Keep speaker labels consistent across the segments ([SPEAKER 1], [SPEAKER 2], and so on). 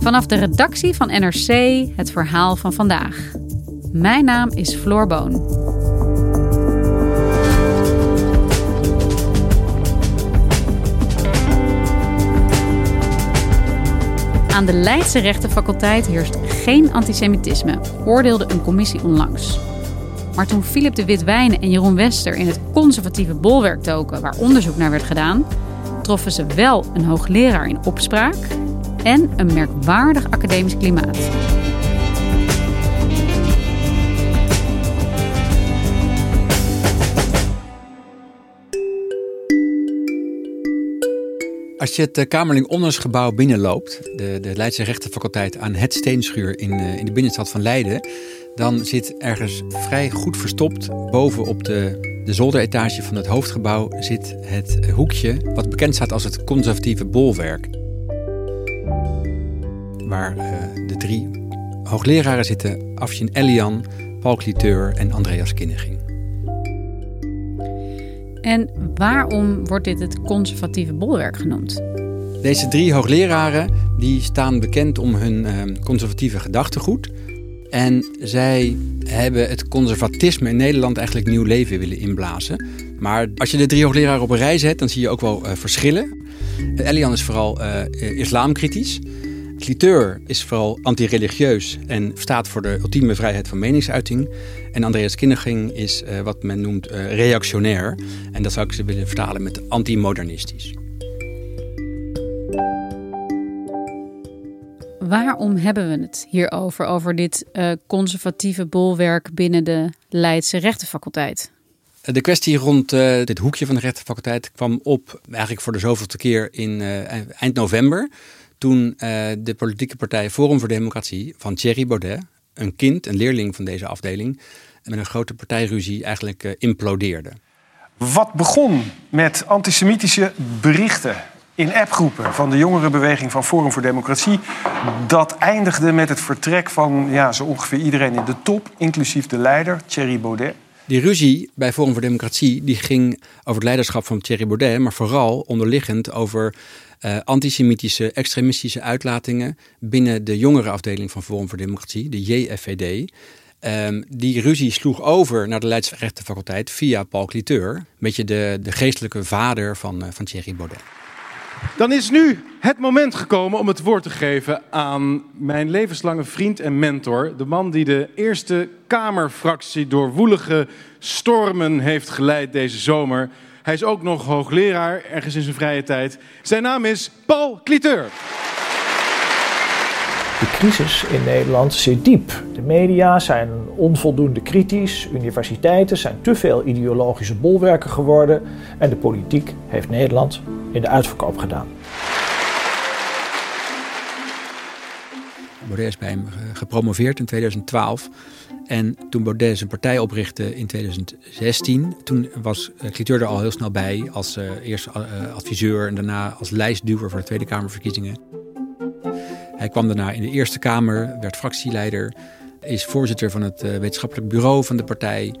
[SPEAKER 1] Vanaf de redactie van NRC het verhaal van vandaag. Mijn naam is Floor Boon. Aan de Leidse rechtenfaculteit heerst geen antisemitisme, oordeelde een commissie onlangs. Maar toen Philip de Witwijnen en Jeroen Wester in het conservatieve bolwerk token waar onderzoek naar werd gedaan, troffen ze wel een hoogleraar in opspraak en een merkwaardig academisch klimaat.
[SPEAKER 2] Als je het eh, Kamerling Ondersgebouw binnenloopt, de, de Leidse rechtenfaculteit aan het Steenschuur in, eh, in de binnenstad van Leiden, dan zit ergens vrij goed verstopt boven op de, de zolderetage van het hoofdgebouw zit het hoekje wat bekend staat als het conservatieve bolwerk. Waar uh, de drie hoogleraren zitten, Afshin Elian, Paul Cliteur en Andreas Kinneging.
[SPEAKER 1] En waarom wordt dit het conservatieve bolwerk genoemd?
[SPEAKER 2] Deze drie hoogleraren die staan bekend om hun uh, conservatieve gedachtegoed. En zij hebben het conservatisme in Nederland eigenlijk nieuw leven willen inblazen. Maar als je de drie hoogleraren op een rij zet, dan zie je ook wel uh, verschillen. Elian is vooral uh, islamkritisch. Cliteur is vooral anti-religieus en staat voor de ultieme vrijheid van meningsuiting. En Andreas Kinneging is uh, wat men noemt reactionair. En dat zou ik ze willen vertalen met anti-modernistisch.
[SPEAKER 1] Waarom hebben we het hierover, over dit uh, conservatieve bolwerk binnen de Leidse rechtenfaculteit?
[SPEAKER 2] De kwestie rond dit hoekje van de rechtenfaculteit kwam op eigenlijk voor de zoveelste keer in eind november toen uh, de politieke partij Forum voor Democratie van Thierry Baudet, een kind, een leerling van deze afdeling, met een grote partijruzie eigenlijk uh, implodeerde.
[SPEAKER 3] Wat begon met antisemitische berichten in appgroepen van de jongerenbeweging van Forum voor Democratie, dat eindigde met het vertrek van ja, zo ongeveer iedereen in de top, inclusief de leider Thierry Baudet.
[SPEAKER 2] Die ruzie bij Forum voor Democratie die ging over het leiderschap van Thierry Baudet, maar vooral onderliggend over uh, antisemitische, extremistische uitlatingen binnen de jongere afdeling van Forum voor Democratie, de JFVD. Um, die ruzie sloeg over naar de Leidse rechtenfaculteit via Paul Cliteur, een beetje de, de geestelijke vader van, uh, van Thierry Baudet.
[SPEAKER 4] Dan is nu het moment gekomen om het woord te geven aan mijn levenslange vriend en mentor. De man die de Eerste Kamerfractie door woelige stormen heeft geleid deze zomer. Hij is ook nog hoogleraar ergens in zijn vrije tijd. Zijn naam is Paul Cliteur.
[SPEAKER 5] De crisis in Nederland zit diep. De media zijn onvoldoende kritisch, universiteiten zijn te veel ideologische bolwerken geworden en de politiek heeft Nederland in de uitverkoop gedaan.
[SPEAKER 2] Baudet is bij hem gepromoveerd in 2012. En toen Baudet zijn partij oprichtte in 2016, toen was Cliteur er al heel snel bij als uh, eerst adviseur en daarna als lijstduwer voor de Tweede Kamerverkiezingen. Hij kwam daarna in de Eerste Kamer, werd fractieleider, is voorzitter van het uh, wetenschappelijk bureau van de partij.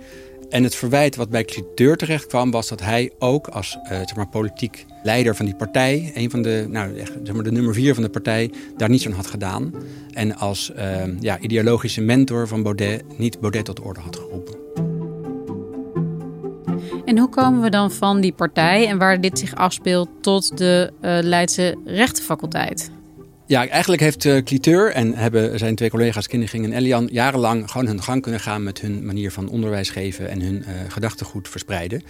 [SPEAKER 2] En het verwijt wat bij Cliteur terecht kwam, was dat hij ook als uh, zeg maar, politiek leider van die partij, een van de, nou, zeg maar, de nummer vier van de partij, daar niets aan had gedaan. En als uh, ja, ideologische mentor van Baudet niet Baudet tot orde had geroepen.
[SPEAKER 1] En hoe komen we dan van die partij en waar dit zich afspeelt tot de Leidse rechtenfaculteit?
[SPEAKER 2] Ja, eigenlijk heeft uh, Cliteur en hebben zijn twee collega's Kinniging en Elian jarenlang gewoon hun gang kunnen gaan met hun manier van onderwijs geven en hun uh, gedachtegoed verspreiden.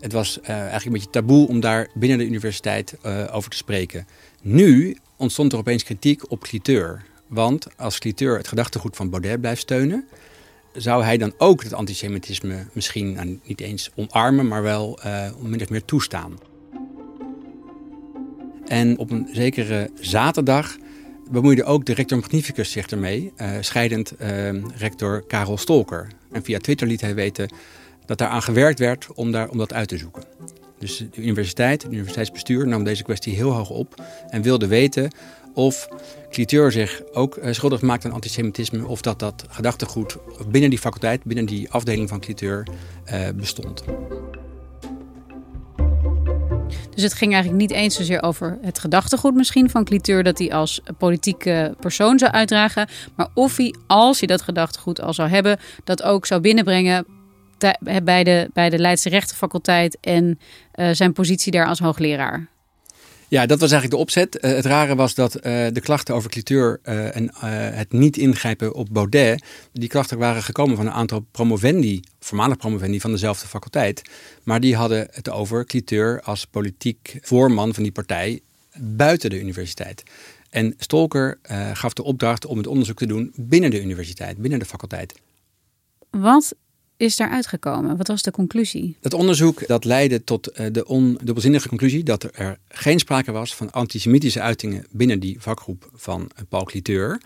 [SPEAKER 2] Het was uh, eigenlijk een beetje taboe om daar binnen de universiteit over te spreken. Nu ontstond er opeens kritiek op Cliteur. Want als Cliteur het gedachtegoed van Baudet blijft steunen, zou hij dan ook het antisemitisme misschien nou, niet eens omarmen, maar wel min of meer toestaan. En op een zekere zaterdag bemoeide ook de rector magnificus zich ermee, uh, scheidend uh, rector Karel Stolker. En via Twitter liet hij weten dat daar aan gewerkt werd om, daar, om dat uit te zoeken. Dus de universiteit, het universiteitsbestuur nam deze kwestie heel hoog op en wilde weten of Cliteur zich ook eh, schuldig maakt aan antisemitisme of dat dat gedachtegoed binnen die faculteit, binnen die afdeling van Cliteur bestond.
[SPEAKER 1] Dus het ging eigenlijk niet eens zozeer over het gedachtegoed misschien van Cliteur dat hij als politieke persoon zou uitdragen, maar of hij, als hij dat gedachtegoed al zou hebben, dat ook zou binnenbrengen bij de, bij de Leidse rechtenfaculteit en uh, zijn positie daar als hoogleraar.
[SPEAKER 2] Ja, dat was eigenlijk de opzet. Uh, het rare was dat uh, de klachten over cliteur uh, en het niet ingrijpen op Baudet, die klachten waren gekomen van een aantal promovendi, voormalig promovendi van dezelfde faculteit. Maar die hadden het over cliteur als politiek voorman van die partij buiten de universiteit. En Stolker gaf de opdracht om het onderzoek te doen binnen de universiteit, binnen de faculteit.
[SPEAKER 1] Wat is daar uitgekomen? Wat was de conclusie?
[SPEAKER 2] Het onderzoek dat leidde tot uh, de ondubbelzinnige conclusie dat er geen sprake was van antisemitische uitingen binnen die vakgroep van Paul Cliteur.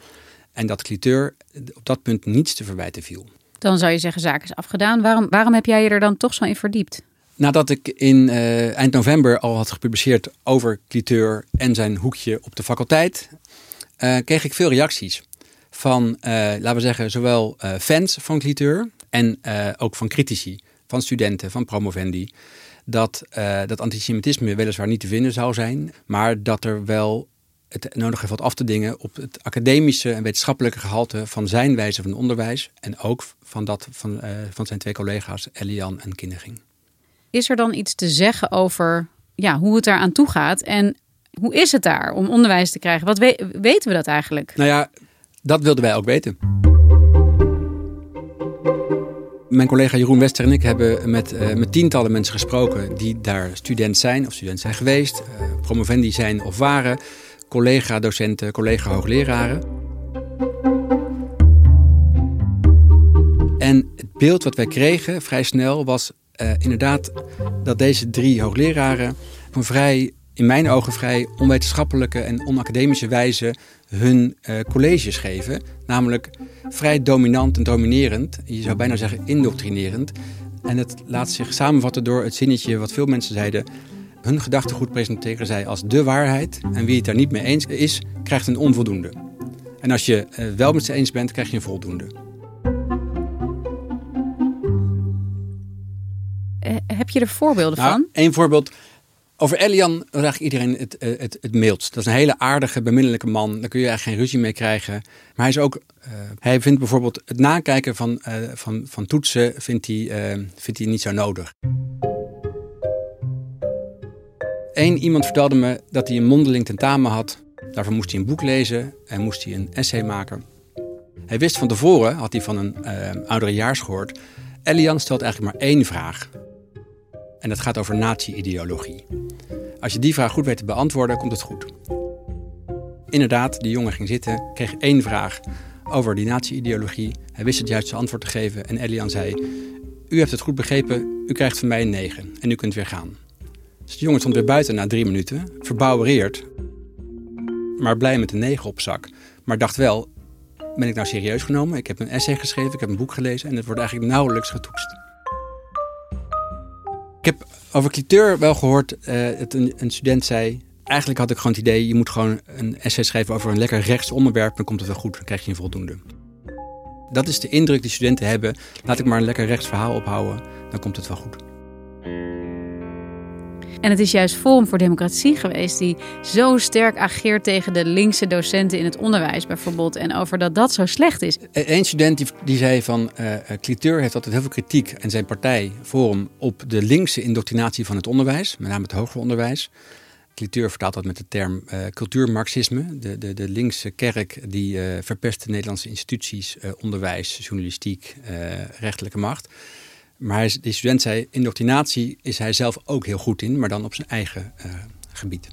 [SPEAKER 2] En dat Cliteur op dat punt niets te verwijten viel.
[SPEAKER 1] Dan zou je zeggen, zaak is afgedaan. Waarom, waarom heb jij je er dan toch zo in verdiept?
[SPEAKER 2] Nadat ik in uh, eind november al had gepubliceerd over Cliteur en zijn hoekje op de faculteit, uh, kreeg ik veel reacties. Van, laten we zeggen, zowel fans van Cliteur en uh, ook van critici, van studenten, van promovendi. Dat, uh, dat antisemitisme weliswaar niet te vinden zou zijn, maar dat er wel het nodige valt af te dingen op het academische en wetenschappelijke gehalte van zijn wijze van onderwijs en ook van dat van, uh, van zijn twee collega's Elian en Kinneging.
[SPEAKER 1] Is er dan iets te zeggen over ja, hoe het daar aan toe gaat en hoe is het daar om onderwijs te krijgen? Wat we weten we dat eigenlijk?
[SPEAKER 2] Nou ja, dat wilden wij ook weten. Mijn collega Jeroen Wester en ik hebben met, uh, met tientallen mensen gesproken die daar student zijn of student zijn geweest, uh, promovendi zijn of waren, collega-docenten, collega-hoogleraren. En het beeld wat wij kregen vrij snel was uh, inderdaad dat deze drie hoogleraren op een vrij, in mijn ogen vrij onwetenschappelijke en onacademische wijze hun uh, colleges geven. Namelijk vrij dominant en dominerend. Je zou bijna zeggen indoctrinerend. En het laat zich samenvatten door het zinnetje wat veel mensen zeiden. Hun gedachtegoed presenteren zij als de waarheid. En wie het daar niet mee eens is, krijgt een onvoldoende. En als je uh, wel met ze eens bent, krijg je een voldoende.
[SPEAKER 1] Uh, heb je er voorbeelden
[SPEAKER 2] nou,
[SPEAKER 1] van?
[SPEAKER 2] Een voorbeeld. Over Elian raakt iedereen het, het, het, het mailt. Dat is een hele aardige, beminnelijke man. Daar kun je eigenlijk geen ruzie mee krijgen. Maar hij is ook. Uh, hij vindt bijvoorbeeld het nakijken van, uh, van, van toetsen vindt hij, vindt hij niet zo nodig. Eén iemand vertelde me dat hij een mondeling tentamen had. Daarvoor moest hij een boek lezen en moest hij een essay maken. Hij wist van tevoren, had hij van een ouderejaars gehoord. Elian stelt eigenlijk maar één vraag. En dat gaat over nazi-ideologie. Als je die vraag goed weet te beantwoorden, komt het goed. Inderdaad, die jongen ging zitten, kreeg één vraag over die nazi-ideologie. Hij wist het juiste antwoord te geven en Elian zei... U hebt het goed begrepen, u krijgt van mij een 9 en u kunt weer gaan. Dus de jongen stond weer buiten na drie minuten, verbouwereerd... maar blij met een 9 op zak. Maar dacht wel, ben ik nou serieus genomen? Ik heb een essay geschreven, ik heb een boek gelezen... en het wordt eigenlijk nauwelijks getoetst. Ik heb over cliteur wel gehoord dat een, een, student zei... Eigenlijk had ik gewoon het idee, je moet gewoon een essay schrijven over een lekker rechts onderwerp... dan komt het wel goed, dan krijg je een voldoende. Dat is de indruk die studenten hebben. Laat ik maar een lekker rechts verhaal ophouden, dan komt het wel goed.
[SPEAKER 1] En het is juist Forum voor Democratie geweest die zo sterk ageert tegen de linkse docenten in het onderwijs bijvoorbeeld. En over dat dat zo slecht is.
[SPEAKER 2] Eén student die, die zei van uh, heeft altijd heel veel kritiek en zijn partij Forum op de linkse indoctrinatie van het onderwijs, met name het hoger onderwijs. Cliteur vertaalt dat met de term uh, cultuurmarxisme. De, de, de linkse kerk die uh, verpest de Nederlandse instituties, onderwijs, journalistiek, rechterlijke macht. Maar die student zei, indoctrinatie is hij zelf ook heel goed in, maar dan op zijn eigen uh, gebied.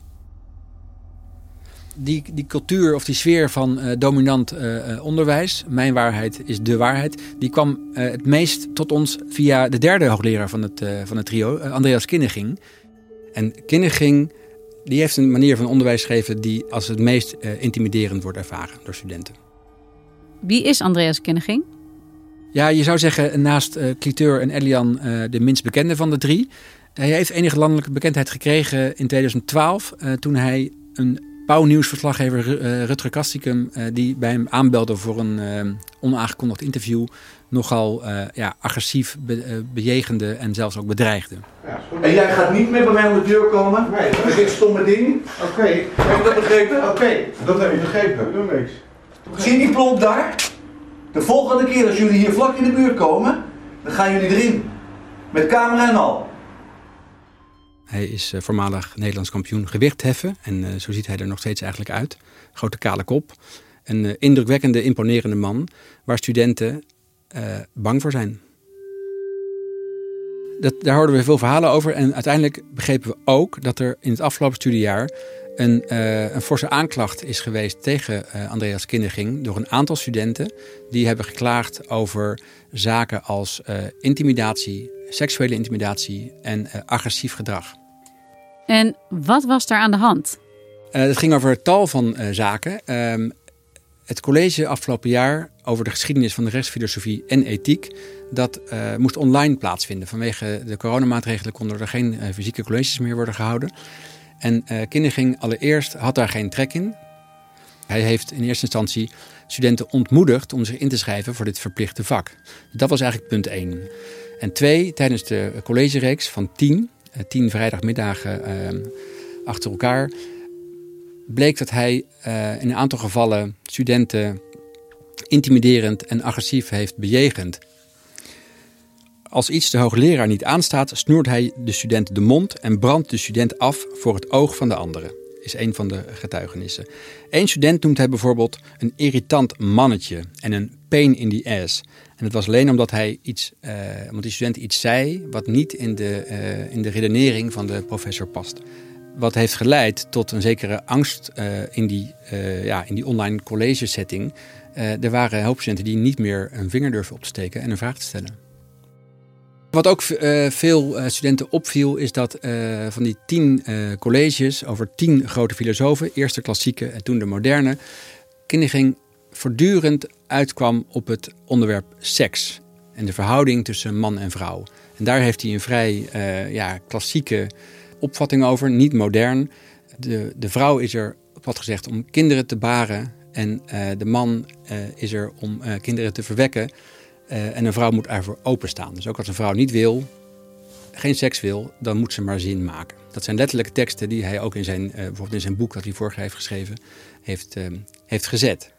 [SPEAKER 2] Die, die cultuur of die sfeer van uh, dominant uh, onderwijs, mijn waarheid is de waarheid, die kwam het meest tot ons via de derde hoogleraar van het, van het trio, Andreas Kinneging. En Kinneging die heeft een manier van onderwijs gegeven die als het meest intimiderend wordt ervaren door studenten.
[SPEAKER 1] Wie is Andreas Kinneging?
[SPEAKER 2] Ja, je zou zeggen naast uh, Cliteur en Elian uh, de minst bekende van de drie. Hij heeft enige landelijke bekendheid gekregen in 2012 toen hij een Pauw-nieuwsverslaggever uh, Rutger Kastikum, uh, die bij hem aanbelde voor een uh, onaangekondigd interview, nogal ja, agressief be bejegende en zelfs ook bedreigde.
[SPEAKER 6] Ja, en jij gaat niet meer bij mij aan de deur komen? Nee. Met dit stomme ding?
[SPEAKER 7] Oké. Okay.
[SPEAKER 6] Heb je dat begrepen?
[SPEAKER 7] Oké, okay. dat heb je begrepen. Doe niks.
[SPEAKER 6] Zie je die plomp daar? De volgende keer als jullie hier vlak in de buurt komen, dan gaan jullie erin. Met camera en al.
[SPEAKER 2] Hij is uh, voormalig Nederlands kampioen gewichtheffen. En uh, zo ziet hij er nog steeds eigenlijk uit. Grote kale kop. Een uh, indrukwekkende, imponerende man. Waar studenten bang voor zijn. Dat, daar hoorden we veel verhalen over. En uiteindelijk begrepen we ook dat er in het afgelopen studiejaar een, een forse aanklacht is geweest tegen Andreas Kinderging door een aantal studenten. Die hebben geklaagd over zaken als intimidatie, seksuele intimidatie en agressief gedrag.
[SPEAKER 1] En wat was daar aan de hand?
[SPEAKER 2] Uh, het ging over tal van uh, zaken. Uh, het college afgelopen jaar over de geschiedenis van de rechtsfilosofie en ethiek, dat uh, moest online plaatsvinden. Vanwege de coronamaatregelen konden er geen fysieke colleges meer worden gehouden. En Kinderging allereerst had daar geen trek in. Hij heeft in eerste instantie studenten ontmoedigd om zich in te schrijven voor dit verplichte vak. Dat was eigenlijk punt 1. En twee, tijdens de collegereeks van 10 eh, tien vrijdagmiddagen ehm, achter elkaar, bleek dat hij eh, in een aantal gevallen studenten intimiderend en agressief heeft bejegend. Als iets de hoogleraar niet aanstaat, snoert hij de student de mond en brandt de student af voor het oog van de andere. Is een van de getuigenissen. Eén student noemt hij bijvoorbeeld een irritant mannetje en een pain in the ass. En het was alleen omdat hij iets, uh, omdat die student iets zei wat niet in de, uh, in de redenering van de professor past. Wat heeft geleid tot een zekere angst uh, in, die, ja, in die online college setting. er waren hoop studenten die niet meer een vinger durfden op te steken en een vraag te stellen. Wat ook veel studenten opviel, is dat van die tien colleges over tien grote filosofen, eerst de klassieke en toen de moderne, ging voortdurend uitkwam op het onderwerp seks en de verhouding tussen man en vrouw. En daar heeft hij een vrij ja, klassieke opvatting over, niet modern. De, de vrouw is er, wat gezegd, om kinderen te baren en de man is er om kinderen te verwekken. En een vrouw moet ervoor openstaan. Dus ook als een vrouw niet wil, geen seks wil, dan moet ze maar zin maken. Dat zijn letterlijke teksten die hij ook in zijn, bijvoorbeeld in zijn boek dat hij vorig heeft geschreven, heeft, heeft gezet.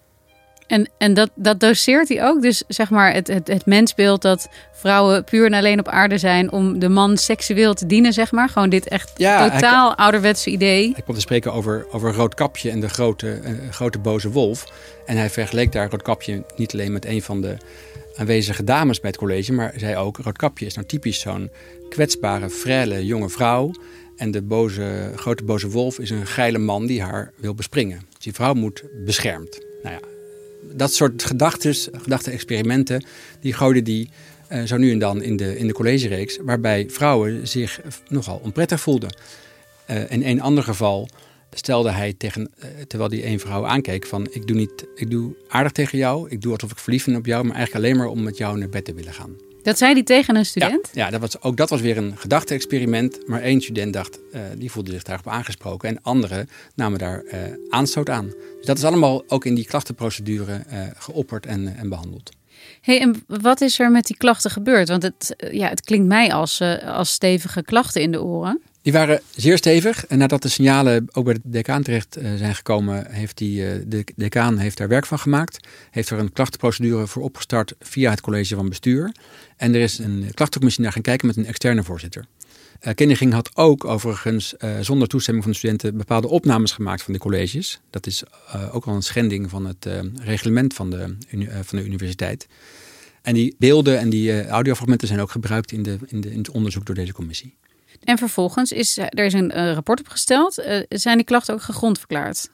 [SPEAKER 1] En, en dat, dat doseert hij ook. Dus zeg maar het, het, het mensbeeld dat vrouwen puur en alleen op aarde zijn om de man seksueel te dienen, zeg maar. Gewoon dit echt totaal ouderwetse idee.
[SPEAKER 2] Hij komt te spreken over, over Roodkapje en de grote, uh, grote boze wolf. En hij vergeleek daar Roodkapje niet alleen met een van de aanwezige dames bij het college, maar zei ook: Roodkapje is nou typisch zo'n kwetsbare, frêle jonge vrouw. En de boze, grote boze wolf is een geile man die haar wil bespringen. Dus die vrouw moet beschermd. Nou ja, dat soort gedachten, gedachte-experimenten, die gooiden die uh, zo nu en dan in de, in de collegereeks, waarbij vrouwen zich nogal onprettig voelden. Uh, in een ander geval stelde hij tegen, uh, terwijl hij een vrouw aankeek, van ik doe, niet, ik doe aardig tegen jou, ik doe alsof ik verliefd ben op jou, maar eigenlijk alleen maar om met jou naar bed te willen gaan.
[SPEAKER 1] Dat zei hij tegen een student?
[SPEAKER 2] Ja, ja dat was, ook dat was weer een gedachte-experiment. Maar één student dacht, uh, die voelde zich daarop aangesproken. En anderen namen daar uh, aanstoot aan. Dus dat is allemaal ook in die klachtenprocedure uh, geopperd en, en behandeld.
[SPEAKER 1] hey, en wat is er met die klachten gebeurd? Want het, ja, het klinkt mij als, als stevige klachten in de oren.
[SPEAKER 2] Die waren zeer stevig. En nadat de signalen ook bij de decaan terecht eh, zijn gekomen, heeft die, eh, de decaan heeft daar werk van gemaakt. Heeft er een klachtenprocedure voor opgestart via het college van bestuur. En er is een klachtencommissie naar gaan kijken met een externe voorzitter. Uh, had ook overigens zonder toestemming van de studenten bepaalde opnames gemaakt van de colleges. Dat is ook al een schending van het reglement van de, van de universiteit. En die beelden en die audiofragmenten zijn ook gebruikt in, de, in het onderzoek door deze commissie.
[SPEAKER 1] En vervolgens is er is een uh, rapport opgesteld. Uh, zijn die klachten ook gegrond verklaard?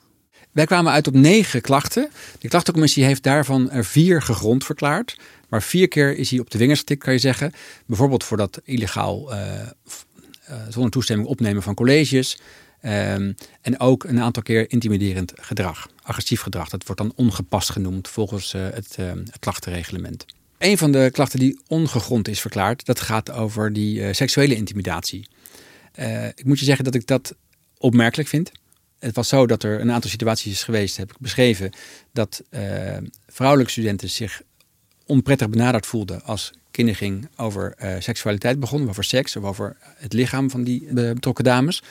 [SPEAKER 2] Wij kwamen uit op negen klachten. De klachtencommissie heeft daarvan er vier gegrond verklaard. Maar vier keer is hij op de vingers getikt, kan je zeggen. Bijvoorbeeld voor dat illegaal zonder toestemming opnemen van colleges. Ehm, en ook een aantal keer intimiderend gedrag, agressief gedrag. Dat wordt dan ongepast genoemd volgens het, uh, het klachtenreglement. Een van de klachten die ongegrond is verklaard, dat gaat over die seksuele intimidatie. Ik moet je zeggen dat ik dat opmerkelijk vind. Het was zo dat er een aantal situaties is geweest, heb ik beschreven, dat vrouwelijke studenten zich onprettig benaderd voelden als kinderen over seksualiteit begonnen, over seks of over het lichaam van die betrokken dames.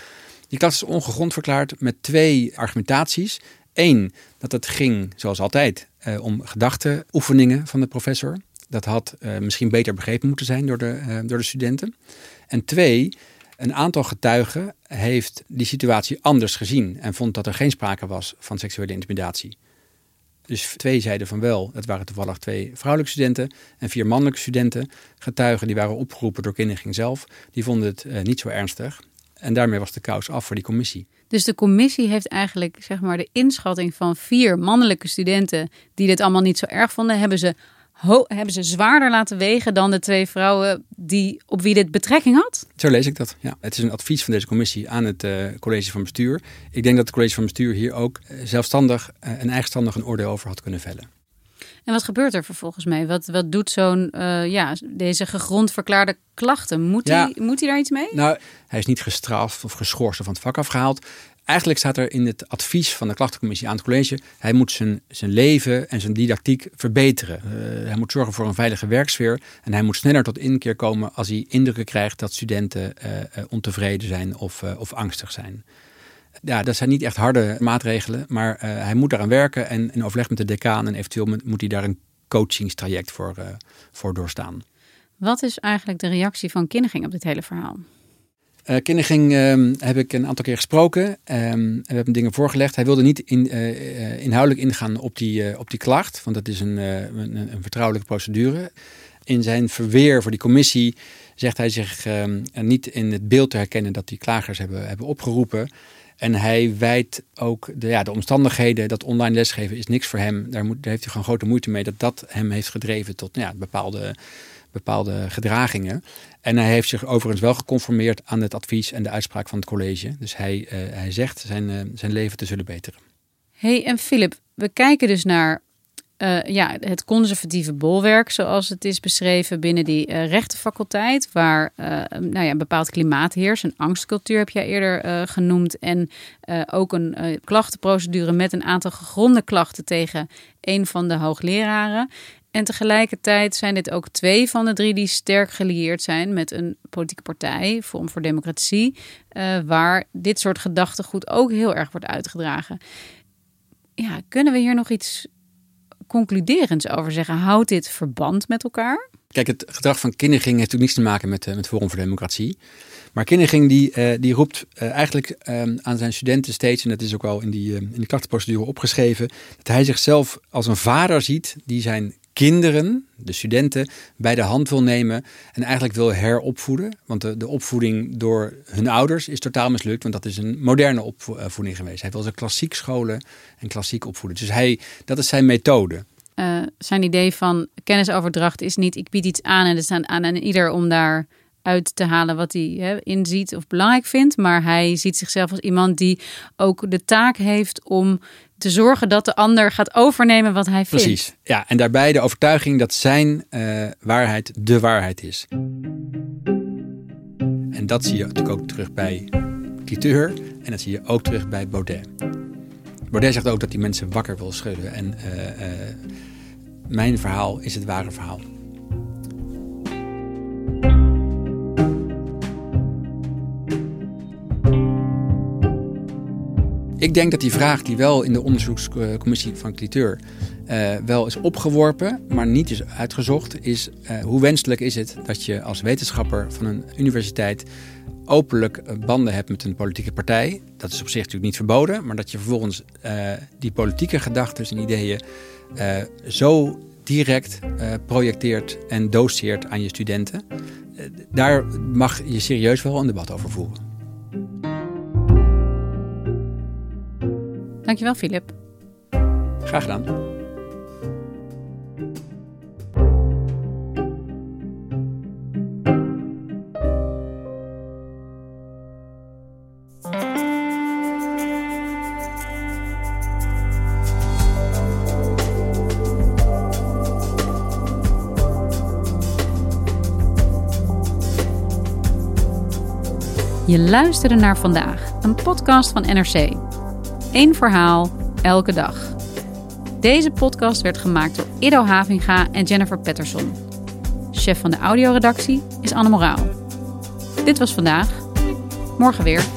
[SPEAKER 2] Die klacht is ongegrond verklaard met twee argumentaties. Eén, dat het ging, zoals altijd, om gedachteoefeningen van de professor. Dat had misschien beter begrepen moeten zijn door de, door de studenten. En twee, een aantal getuigen heeft die situatie anders gezien en vond dat er geen sprake was van seksuele intimidatie. Dus twee zeiden van wel, het waren toevallig twee vrouwelijke studenten en vier mannelijke studenten. Getuigen die waren opgeroepen door kinderen zelf, die vonden het niet zo ernstig. En daarmee was de kous af voor die commissie.
[SPEAKER 1] Dus de commissie heeft eigenlijk zeg maar, de inschatting van vier mannelijke studenten die dit allemaal niet zo erg vonden, hebben ze, hebben ze zwaarder laten wegen dan de twee vrouwen die, op wie dit betrekking had?
[SPEAKER 2] Zo lees ik dat. Ja. Het is een advies van deze commissie aan het uh, college van bestuur. Ik denk dat het college van bestuur hier ook eh, zelfstandig uh, en eigenstandig een oordeel over had kunnen vellen.
[SPEAKER 1] En wat gebeurt er vervolgens mee? Wat, wat doet zo'n, uh, ja, deze gegrond verklaarde klachten? Moet hij moet hij daar iets mee?
[SPEAKER 2] Nou, hij is niet gestraft of geschorst of van het vak afgehaald. Eigenlijk staat er in het advies van de klachtencommissie aan het college: hij moet zijn, zijn leven en zijn didactiek verbeteren. Uh, hij moet zorgen voor een veilige werksfeer en hij moet sneller tot inkeer komen als hij indrukken krijgt dat studenten uh, ontevreden zijn of, of angstig zijn ja, dat zijn niet echt harde maatregelen, maar hij moet daaraan werken en in overleg met de decaan en eventueel moet hij daar een coachingstraject voor, voor doorstaan.
[SPEAKER 1] Wat is eigenlijk de reactie van Kinneging op dit hele verhaal?
[SPEAKER 2] Uh, Kinneging uh, heb ik een aantal keer gesproken um, en we hebben dingen voorgelegd. Hij wilde niet in, uh, inhoudelijk ingaan op die, op die klacht, want dat is een, een, een, vertrouwelijke procedure. In zijn verweer voor die commissie zegt hij zich ehm, niet in het beeld te herkennen dat die klagers hebben, hebben opgeroepen. En hij wijt ook de, ja, de omstandigheden, dat online lesgeven is niks voor hem. Daar, moet, daar heeft hij gewoon grote moeite mee dat dat hem heeft gedreven tot ja, bepaalde, bepaalde gedragingen. En hij heeft zich overigens wel geconformeerd aan het advies en de uitspraak van het college. Dus hij, uh, hij zegt zijn, uh, zijn leven te zullen beteren.
[SPEAKER 1] hey, en Philip, we kijken dus naar uh, ja, het conservatieve bolwerk, zoals het is beschreven binnen die rechtenfaculteit, waar nou ja, een bepaald klimaat heerst. Een angstcultuur heb jij eerder genoemd. En ook een klachtenprocedure met een aantal gegronde klachten tegen een van de hoogleraren. En tegelijkertijd zijn dit ook twee van de drie die sterk gelieerd zijn met een politieke partij, Vorm voor Democratie, waar dit soort gedachtegoed ook heel erg wordt uitgedragen. Ja, kunnen we hier nog iets concluderends over zeggen? Houdt dit verband met elkaar?
[SPEAKER 2] Kijk, het gedrag van Kinniging heeft natuurlijk niets te maken met, uh, met Forum voor Democratie. Maar Kinniging die, uh, die roept eigenlijk aan zijn studenten steeds, en dat is ook wel in die, in de klachtenprocedure opgeschreven, dat hij zichzelf als een vader ziet die zijn kinderen, de studenten, bij de hand wil nemen en eigenlijk wil heropvoeden. Want de, de opvoeding door hun ouders is totaal mislukt, want dat is een moderne opvoeding geweest. Hij wil ze klassiek scholen en klassiek opvoeden. Dus hij, dat is zijn methode.
[SPEAKER 1] Uh, zijn idee van kennisoverdracht is niet ik bied iets aan en het is aan, aan ieder om daar uit te halen wat hij hè, inziet of belangrijk vindt. Maar hij ziet zichzelf als iemand die ook de taak heeft om te zorgen dat de ander gaat overnemen wat hij
[SPEAKER 2] vindt. Precies, ja. En daarbij de overtuiging dat zijn uh, waarheid de waarheid is. En dat zie je natuurlijk ook terug bij Cliteur en dat zie je ook terug bij Baudet. Baudet zegt ook dat die mensen wakker wil schudden. En uh, uh, mijn verhaal is het ware verhaal. Ik denk dat die vraag die wel in de onderzoekscommissie van Cliteur uh, wel is opgeworpen, maar niet is uitgezocht, is uh, hoe wenselijk is het dat je als wetenschapper van een universiteit openlijk banden hebt met een politieke partij. Dat is op zich natuurlijk niet verboden, maar dat je vervolgens die politieke gedachten en ideeën zo direct projecteert en doseert aan je studenten. daar mag je serieus wel een debat over voeren.
[SPEAKER 1] Dankjewel, Filip.
[SPEAKER 2] Graag gedaan.
[SPEAKER 1] Je luisterde naar vandaag, een podcast van NRC. Eén verhaal, elke dag. Deze podcast werd gemaakt door Ido Havinga en Jennifer Patterson. Chef van de audioredactie is Anne Moraal. Dit was vandaag. Morgen weer.